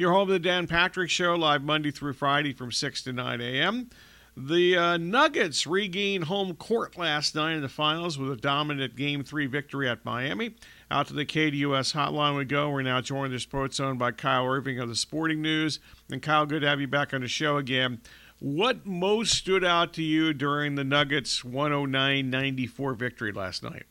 You're home to the Dan Patrick Show, live Monday through Friday from 6 to 9 a.m. The uh, Nuggets regained home court last night in the finals with a dominant Game 3 victory at Miami. Out to the KDUS hotline we go. We're now joined in the Sports Zone by Kyle Irving of the Sporting News. And Kyle, good to have you back on the show again. What most stood out to you during the Nuggets 109 94 victory last night?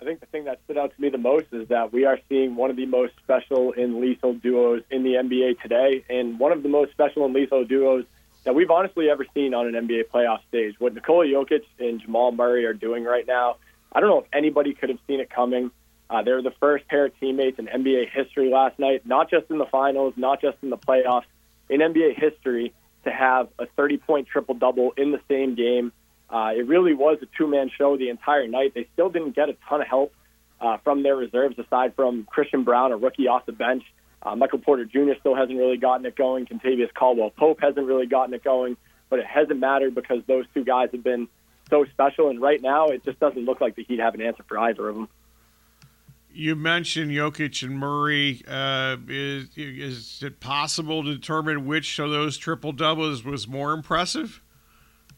I think the thing that stood out to me the most is that we are seeing one of the most special and lethal duos in the NBA today, and one of the most special and lethal duos that we've honestly ever seen on an NBA playoff stage. What Nikola Jokic and Jamal Murray are doing right now, I don't know if anybody could have seen it coming. Uh, they were the first pair of teammates in NBA history last night, not just in the finals, not just in the playoffs, in NBA history to have a 30 point triple double in the same game. Uh, it really was a two man show the entire night. They still didn't get a ton of help uh, from their reserves aside from Christian Braun, a rookie off the bench. Uh, Michael Porter Jr. still hasn't really gotten it going. Kentavious Caldwell Pope hasn't really gotten it going, but it hasn't mattered because those two guys have been so special. And right now, it just doesn't look like the Heat have an answer for either of them. You mentioned Jokic and Murray. Uh, is, is it possible to determine which of those triple doubles was more impressive?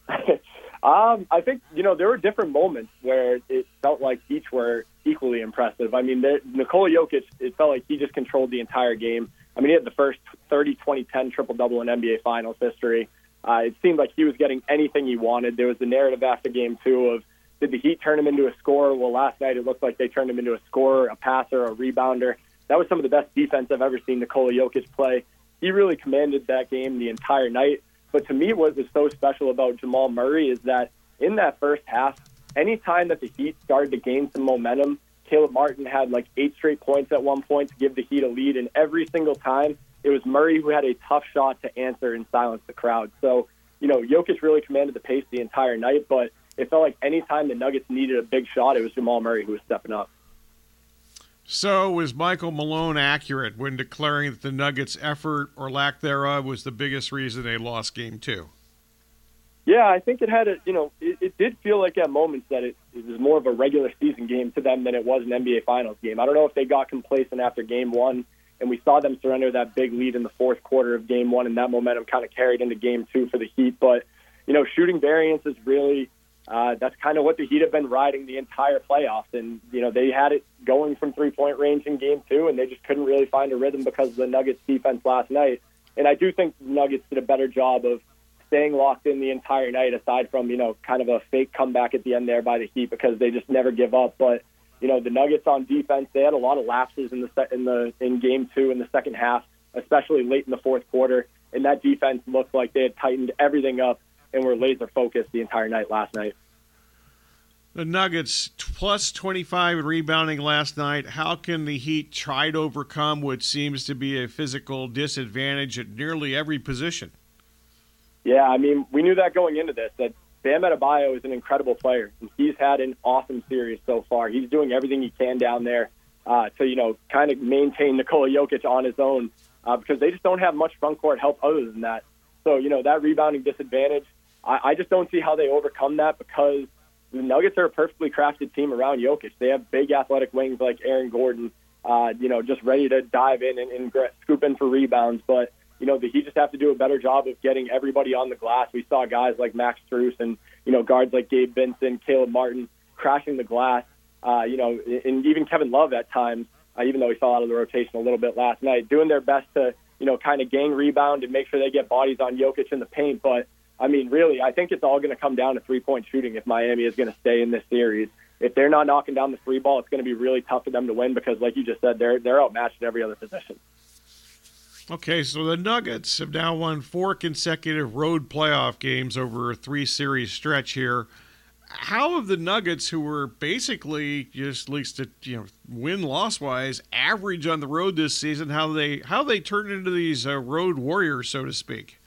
um, I think you know there were different moments where it felt like each were equally impressive. I mean, the, Nikola Jokic, it felt like he just controlled the entire game. I mean, he had the first 30, 20, 10 triple double in NBA Finals history. Uh, it seemed like he was getting anything he wanted. There was the narrative after game two of did the Heat turn him into a scorer? Well, last night it looked like they turned him into a scorer, a passer, a rebounder. That was some of the best defense I've ever seen Nikola Jokic play. He really commanded that game the entire night. But to me, what was so special about Jamal Murray is that in that first half, anytime that the Heat started to gain some momentum, Caleb Martin had like eight straight points at one point to give the Heat a lead, and every single time it was Murray who had a tough shot to answer and silence the crowd. So, you know, Jokic really commanded the pace the entire night, but it felt like anytime the Nuggets needed a big shot, it was Jamal Murray who was stepping up. So, was Michael Malone accurate when declaring that the Nuggets' effort or lack thereof was the biggest reason they lost Game Two? Yeah, I think it had a you know it, it did feel like at moments that it, it was more of a regular season game to them than it was an NBA Finals game. I don't know if they got complacent after Game One, and we saw them surrender that big lead in the fourth quarter of Game One, and that momentum kind of carried into Game Two for the Heat. But you know, shooting variance is really uh, that's kind of what the Heat have been riding the entire playoffs. And, you know, they had it going from three point range in game two, and they just couldn't really find a rhythm because of the Nuggets defense last night. And I do think the Nuggets did a better job of staying locked in the entire night, aside from, you know, kind of a fake comeback at the end there by the Heat because they just never give up. But, you know, the Nuggets on defense, they had a lot of lapses in the set, in the in game two in the second half, especially late in the fourth quarter. And that defense looked like they had tightened everything up and were laser focused the entire night last night. The Nuggets plus 25 rebounding last night. How can the Heat try to overcome what seems to be a physical disadvantage at nearly every position? Yeah, I mean, we knew that going into this that Bam Adebayo is an incredible player. and He's had an awesome series so far. He's doing everything he can down there uh, to, you know, kind of maintain Nikola Jokic on his own uh, because they just don't have much front court help other than that. So, you know, that rebounding disadvantage, I, I just don't see how they overcome that because – the Nuggets are a perfectly crafted team around Jokic. They have big athletic wings like Aaron Gordon, uh, you know, just ready to dive in and, and scoop in for rebounds. But you know, the Heat just have to do a better job of getting everybody on the glass. We saw guys like Max Strus and you know guards like Gabe Vincent, Caleb Martin crashing the glass. Uh, you know, and even Kevin Love at times, uh, even though he fell out of the rotation a little bit last night, doing their best to you know kind of gang rebound and make sure they get bodies on Jokic in the paint. But I mean, really, I think it's all going to come down to three point shooting if Miami is going to stay in this series. If they're not knocking down the three ball, it's going to be really tough for them to win because, like you just said, they're they're outmatched in every other position. Okay, so the Nuggets have now won four consecutive road playoff games over a three series stretch here. How have the Nuggets, who were basically just at least you know win loss wise average on the road this season, how they how they turned into these uh, road warriors, so to speak?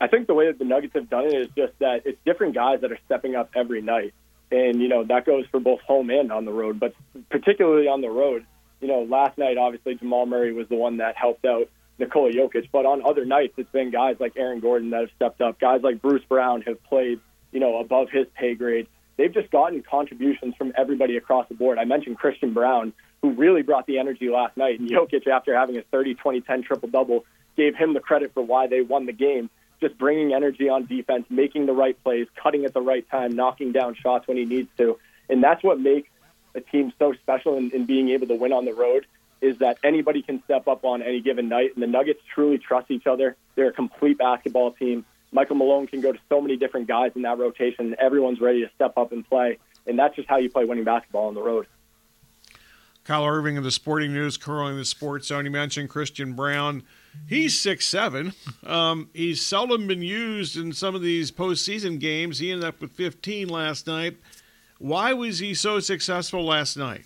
I think the way that the Nuggets have done it is just that it's different guys that are stepping up every night. And, you know, that goes for both home and on the road, but particularly on the road. You know, last night, obviously, Jamal Murray was the one that helped out Nikola Jokic. But on other nights, it's been guys like Aaron Gordon that have stepped up. Guys like Bruce Brown have played, you know, above his pay grade. They've just gotten contributions from everybody across the board. I mentioned Christian Braun, who really brought the energy last night. And Jokic, after having a 30 20 10 triple double, gave him the credit for why they won the game. Just bringing energy on defense, making the right plays, cutting at the right time, knocking down shots when he needs to. And that's what makes a team so special in, in being able to win on the road is that anybody can step up on any given night. And the Nuggets truly trust each other. They're a complete basketball team. Michael Malone can go to so many different guys in that rotation. Everyone's ready to step up and play. And that's just how you play winning basketball on the road. Kyle Irving of the Sporting News, curling the sports zone. You mentioned Christian Braun. He's six seven. Um, he's seldom been used in some of these postseason games. He ended up with 15 last night. Why was he so successful last night?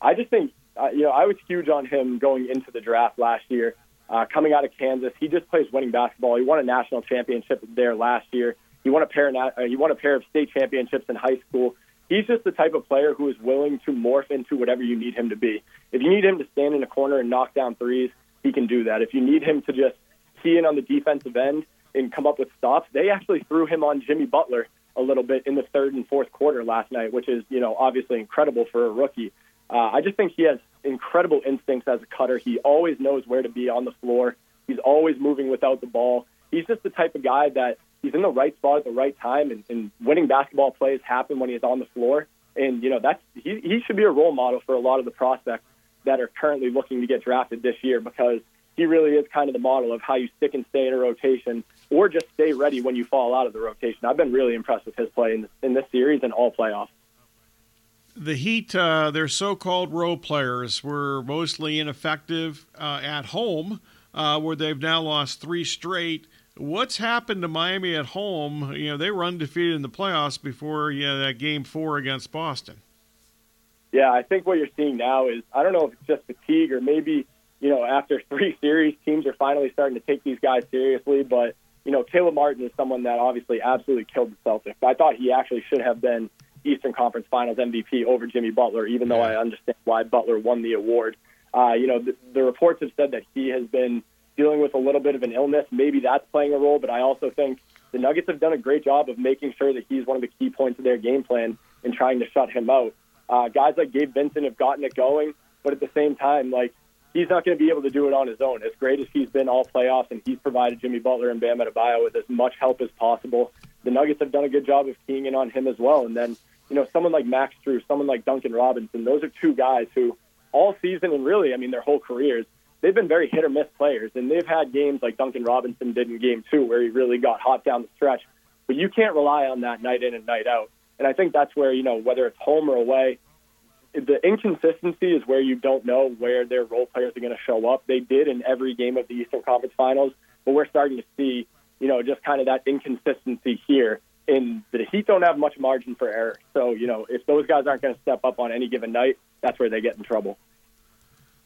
I just think uh, you know I was huge on him going into the draft last year. Uh, coming out of Kansas, he just plays winning basketball. He won a national championship there last year. He won a pair. Uh, he won a pair of state championships in high school he's just the type of player who is willing to morph into whatever you need him to be. If you need him to stand in a corner and knock down threes, he can do that. If you need him to just key in on the defensive end and come up with stops, they actually threw him on Jimmy Butler a little bit in the third and fourth quarter last night, which is, you know, obviously incredible for a rookie. Uh, I just think he has incredible instincts as a cutter. He always knows where to be on the floor. He's always moving without the ball. He's just the type of guy that he's in the right spot at the right time, and, and winning basketball plays happen when he's on the floor. And you know that's he, he should be a role model for a lot of the prospects that are currently looking to get drafted this year because he really is kind of the model of how you stick and stay in a rotation or just stay ready when you fall out of the rotation. I've been really impressed with his play in this, in this series and all playoffs. The Heat, uh, their so-called role players, were mostly ineffective uh, at home, uh, where they've now lost three straight what's happened to Miami at home? You know, they were undefeated in the playoffs before you know, that game four against Boston. Yeah, I think what you're seeing now is I don't know if it's just fatigue or maybe you know after three series teams are finally starting to take these guys seriously. But you know, Caleb Martin is someone that obviously absolutely killed the Celtics. I thought he actually should have been Eastern Conference Finals MVP over Jimmy Butler, even though I understand why Butler won the award. Uh, you know, the, the reports have said that he has been dealing with a little bit of an illness. Maybe that's playing a role, but I also think the Nuggets have done a great job of making sure that he's one of the key points of their game plan in trying to shut him out. Uh, guys like Gabe Vincent have gotten it going, but at the same time, like he's not going to be able to do it on his own. As great as he's been all playoffs, and he's provided Jimmy Butler and Bam Adebayo with as much help as possible. The Nuggets have done a good job of keying in on him as well. And then, you know, someone like Max Strus, someone like Duncan Robinson, those are two guys who all season and really, I mean, their whole careers they've been very hit or miss players, and they've had games like Duncan Robinson did in Game Two where he really got hot down the stretch. But you can't rely on that night in and night out. And I think that's where you know whether it's home or away, the inconsistency is where you don't know where their role players are going to show up. They did in every game of the Eastern Conference Finals, but we're starting to see you know just kind of that inconsistency here. And the Heat don't have much margin for error. So, you know, if those guys aren't going to step up on any given night, that's where they get in trouble.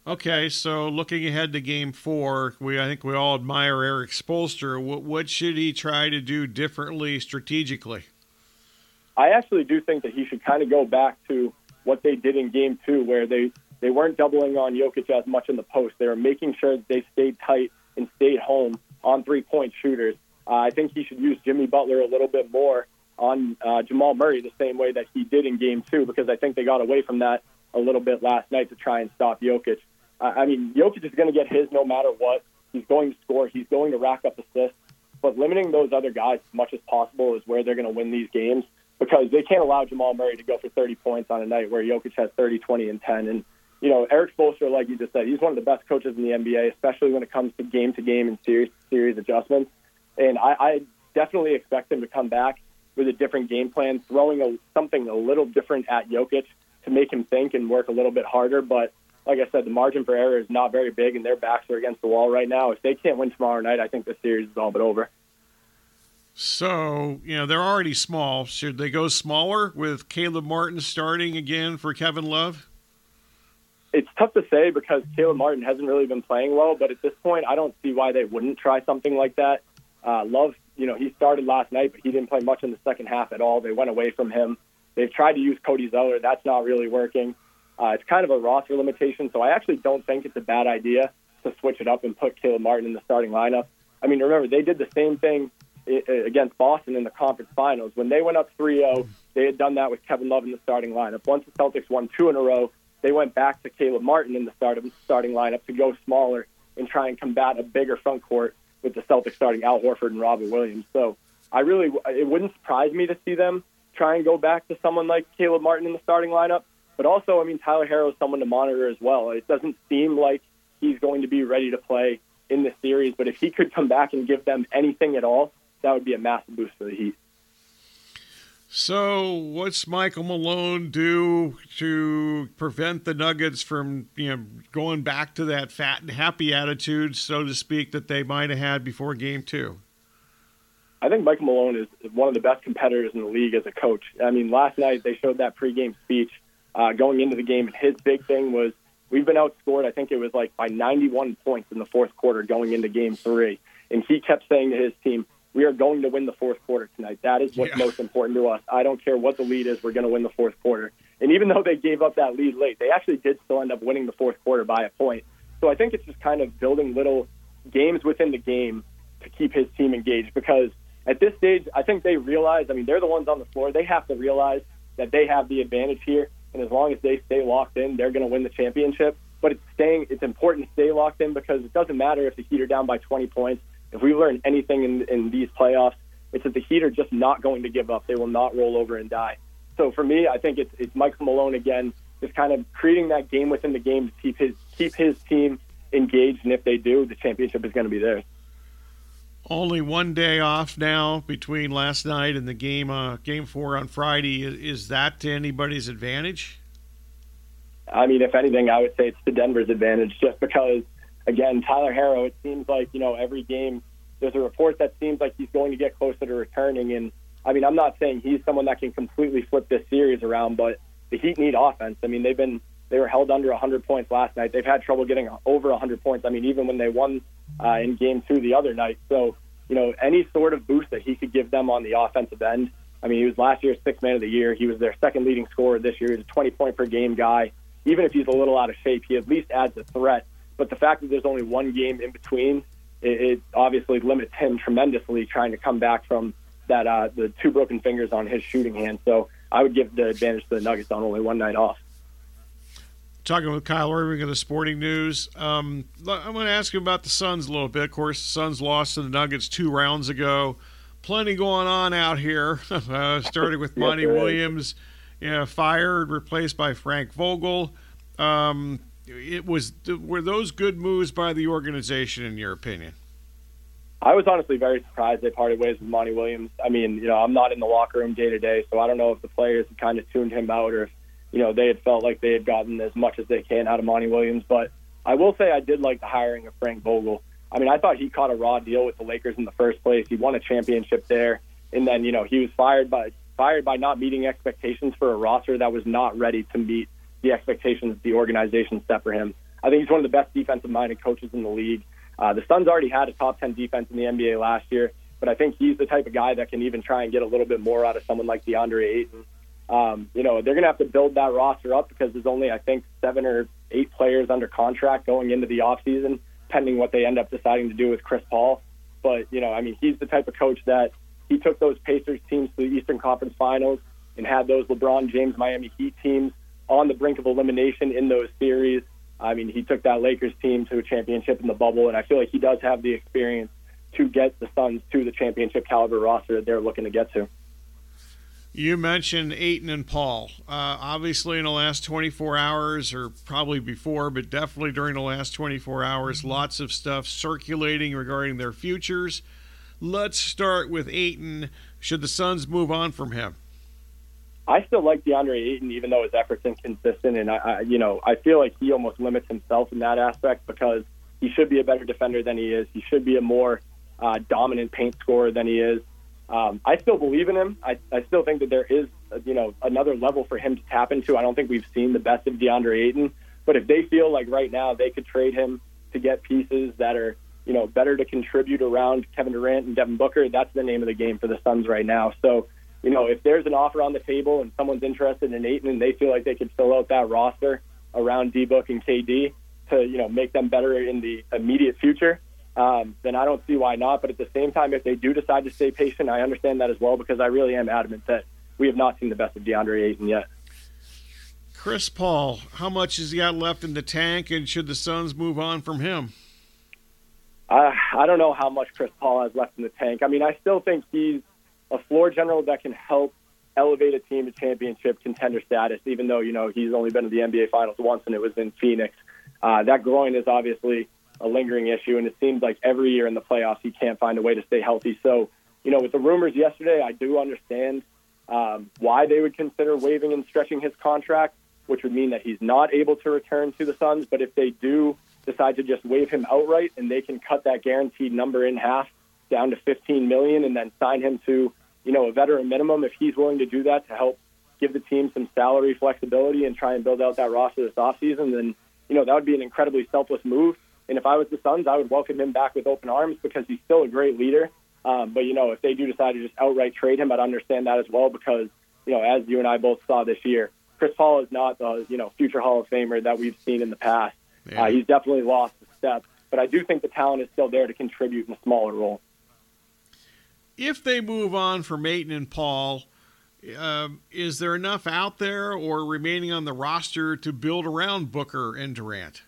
Okay, so looking ahead to Game Four, we I think we all admire Erik Spoelstra. What, what should he try to do differently strategically? I actually do think that he should kind of go back to what they did in Game Two, where they they weren't doubling on Jokic as much in the post. They were making sure that they stayed tight and stayed home on three point shooters. Uh, I think he should use Jimmy Butler a little bit more on uh, Jamal Murray the same way that he did in Game Two, because I think they got away from that a little bit last night to try and stop Jokic. I mean, Jokic is going to get his no matter what. He's going to score. He's going to rack up assists. But limiting those other guys as much as possible is where they're going to win these games because they can't allow Jamal Murray to go for 30 points on a night where Jokic has 30, 20, and 10. And, you know, Erik Spoelstra, like you just said, he's one of the best coaches in the NBA, especially when it comes to game to game and series series adjustments. And I, I definitely expect him to come back with a different game plan, throwing a, something a little different at Jokic to make him think and work a little bit harder. But like I said, the margin for error is not very big, and their backs are against the wall right now. If they can't win tomorrow night, I think the series is all but over. So, you know, they're already small. Should they go smaller with Caleb Martin starting again for Kevin Love? It's tough to say because Caleb Martin hasn't really been playing well, but at this point, I don't see why they wouldn't try something like that. Uh, Love, you know, he started last night, but he didn't play much in the second half at all. They went away from him. They've tried to use Cody Zeller. That's not really working. Uh, it's kind of a roster limitation, so I actually don't think it's a bad idea to switch it up and put Caleb Martin in the starting lineup. I mean, remember, they did the same thing against Boston in the conference finals. When they went up 3 0, they had done that with Kevin Love in the starting lineup. Once the Celtics won two in a row, they went back to Caleb Martin in the start of, starting lineup to go smaller and try and combat a bigger front court with the Celtics starting Al Horford and Robert Williams. So I really, it wouldn't surprise me to see them try and go back to someone like Caleb Martin in the starting lineup. But also, I mean, Tyler Herro is someone to monitor as well. It doesn't seem like he's going to be ready to play in this series, but if he could come back and give them anything at all, that would be a massive boost for the Heat. So, what's Michael Malone do to prevent the Nuggets from, you know, going back to that fat and happy attitude, so to speak, that they might have had before Game Two? I think Michael Malone is one of the best competitors in the league as a coach. I mean, last night they showed that pregame speech uh, going into the game, and his big thing was we've been outscored. I think it was like by 91 points in the fourth quarter going into Game Three, and he kept saying to his team, we are going to win the fourth quarter tonight. That is what's yeah. most important to us. I don't care what the lead is. We're going to win the fourth quarter. And even though they gave up that lead late, they actually did still end up winning the fourth quarter by a point. So I think it's just kind of building little games within the game to keep his team engaged because at this stage, I think they realize, I mean, they're the ones on the floor. They have to realize that they have the advantage here. And as long as they stay locked in, they're going to win the championship. But it's staying, it's important to stay locked in because it doesn't matter if the Heat are down by 20 points if we learn anything in, in these playoffs, it's that the Heat are just not going to give up. They will not roll over and die. So for me, I think it's, it's Michael Malone again, just kind of creating that game within the game to keep his keep his team engaged. And if they do, the championship is going to be theirs. Only one day off now between last night and the game uh, game four on Friday. Is that to anybody's advantage? I mean, if anything, I would say it's to Denver's advantage, just because again, Tyler Herro, it seems like, you know, every game there's a report that seems like he's going to get closer to returning. And I mean, I'm not saying he's someone that can completely flip this series around, but the Heat need offense. I mean, they've been they were held under 100 points last night. They've had trouble getting over 100 points. I mean, even when they won uh, in Game Two the other night. So, you know, any sort of boost that he could give them on the offensive end. I mean, he was last year's sixth man of the year. He was their second leading scorer this year. He's a 20 point per game guy. Even if he's a little out of shape, he at least adds a threat but the fact that there's only one game in between, it, it obviously limits him tremendously trying to come back from that uh, the two broken fingers on his shooting hand. So I would give the advantage to the Nuggets on only one night off. Talking with Kyle Irving of the Sporting News, um, I'm going to ask you about the Suns a little bit. Of course, the Suns lost to the Nuggets two rounds ago. Plenty going on out here. uh, starting with Monty yes, Williams, you know, fired, replaced by Frank Vogel. Um, it was were those good moves by the organization in your opinion? I was honestly very surprised they parted ways with Monty Williams. I mean, you know, I'm not in the locker room day to day, so I don't know if the players had kind of tuned him out or if, you know, they had felt like they had gotten as much as they can out of Monty Williams. But I will say I did like the hiring of Frank Vogel. I mean, I thought he caught a raw deal with the Lakers in the first place. He won a championship there, and then you know he was fired by fired by not meeting expectations for a roster that was not ready to meet the expectations the organization set for him. I think he's one of the best defensive minded coaches in the league. Uh, the Suns already had a top 10 defense in the NBA last year, but I think he's the type of guy that can even try and get a little bit more out of someone like DeAndre Ayton. Um, you know, they're going to have to build that roster up because there's only, I think, seven or eight players under contract going into the offseason, pending what they end up deciding to do with Chris Paul. But, you know, I mean, he's the type of coach that he took those Pacers teams to the Eastern Conference Finals and had those LeBron James Miami Heat teams on the brink of elimination in those series. I mean, he took that Lakers team to a championship in the bubble, and I feel like he does have the experience to get the Suns to the championship caliber roster that they're looking to get to. You mentioned Ayton and Paul. Uh, obviously, in the last 24 hours, or probably before, but definitely during the last 24 hours, lots of stuff circulating regarding their futures. Let's start with Ayton. Should the Suns move on from him? I still like DeAndre Ayton, even though his efforts inconsistent, and I, I, you know, I feel like he almost limits himself in that aspect because he should be a better defender than he is. He should be a more uh, dominant paint scorer than he is. Um, I still believe in him. I, I still think that there is, you know, another level for him to tap into. I don't think we've seen the best of DeAndre Ayton, but if they feel like right now they could trade him to get pieces that are, you know, better to contribute around Kevin Durant and Devin Booker, that's the name of the game for the Suns right now. So you know, if there's an offer on the table and someone's interested in Ayton and they feel like they could fill out that roster around D Book and KD to, you know, make them better in the immediate future, um, then I don't see why not. But at the same time, if they do decide to stay patient, I understand that as well because I really am adamant that we have not seen the best of DeAndre Ayton yet. Chris Paul, how much has he got left in the tank, and should the Suns move on from him? Uh, I don't know how much Chris Paul has left in the tank. I mean, I still think he's a floor general that can help elevate a team to championship contender status, even though, you know, he's only been to the NBA Finals once and it was in Phoenix. Uh, that groin is obviously a lingering issue, and it seems like every year in the playoffs he can't find a way to stay healthy. So, you know, with the rumors yesterday, I do understand um, why they would consider waiving and stretching his contract which would mean that he's not able to return to the Suns. But if they do decide to just waive him outright and they can cut that guaranteed number in half down to 15 million and then sign him to, you know, a veteran minimum if he's willing to do that to help give the team some salary flexibility and try and build out that roster this offseason, then, you know, that would be an incredibly selfless move. And if I was the Suns, I would welcome him back with open arms because he's still a great leader. Um, but, you know, if they do decide to just outright trade him, I'd understand that as well because, you know, as you and I both saw this year, Chris Paul is not the you know future Hall of Famer that we've seen in the past. Uh, he's definitely lost a step, but I do think the talent is still there to contribute in a smaller role. If they move on from Ayton and Paul, uh, is there enough out there or remaining on the roster to build around Booker and Durant?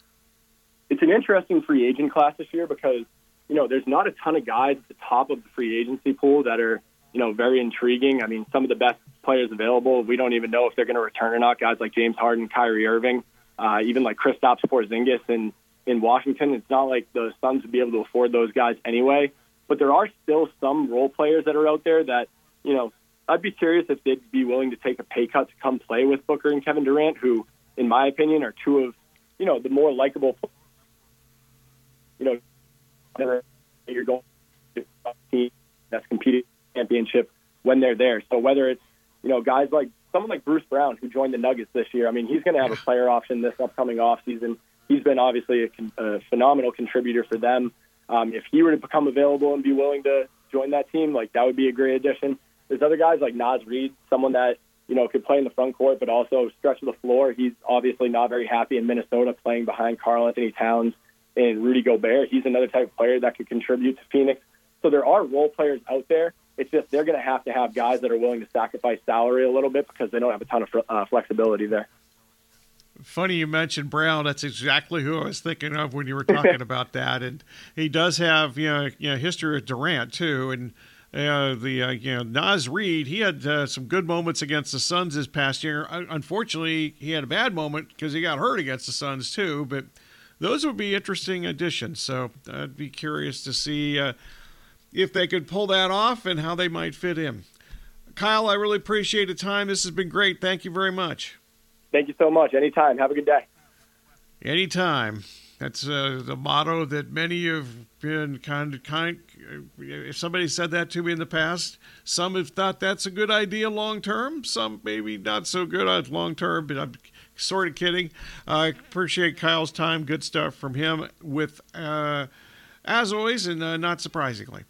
It's an interesting free agent class this year because you know there's not a ton of guys at the top of the free agency pool that are you know very intriguing. I mean, some of the best players available. We don't even know if they're going to return or not. Guys like James Harden, Kyrie Irving, uh, even like Kristaps Porzingis in in Washington. It's not like the Suns would be able to afford those guys anyway. But there are still some role players that are out there that you know I'd be curious if they'd be willing to take a pay cut to come play with Booker and Kevin Durant, who, in my opinion, are two of you know the more likable. You know, you're going to team that's competing championship when they're there. So whether it's you know, guys like someone like Bruce Brown who joined the Nuggets this year. I mean, he's going to have a player option this upcoming offseason. He's been obviously a, a phenomenal contributor for them. Um, if he were to become available and be willing to join that team, like that would be a great addition. There's other guys like Naz Reid, someone that you know could play in the front court, but also stretch the floor. He's obviously not very happy in Minnesota playing behind Karl-Anthony Towns and Rudy Gobert. He's another type of player that could contribute to Phoenix. So there are role players out there it's just they're going to have to have guys that are willing to sacrifice salary a little bit because they don't have a ton of uh, flexibility there. Funny you mentioned Brown. That's exactly who I was thinking of when you were talking about that. And he does have you know, you know history with Durant too, and. Uh, the uh, you know Naz Reid, he had uh, some good moments against the Suns this past year. unfortunately, he had a bad moment because he got hurt against the Suns too. But those would be interesting additions. So I'd be curious to see uh, if they could pull that off and how they might fit in. Kyle, I really appreciate the time. This has been great. Thank you very much. Thank you so much. Anytime. Have a good day. Anytime. That's uh, the motto that many have been kind of kind. If somebody said that to me in the past, some have thought that's a good idea long term. Some maybe not so good on long term. But I'm sort of kidding. I appreciate Kyle's time. Good stuff from him. With uh, as always, and uh, not surprisingly.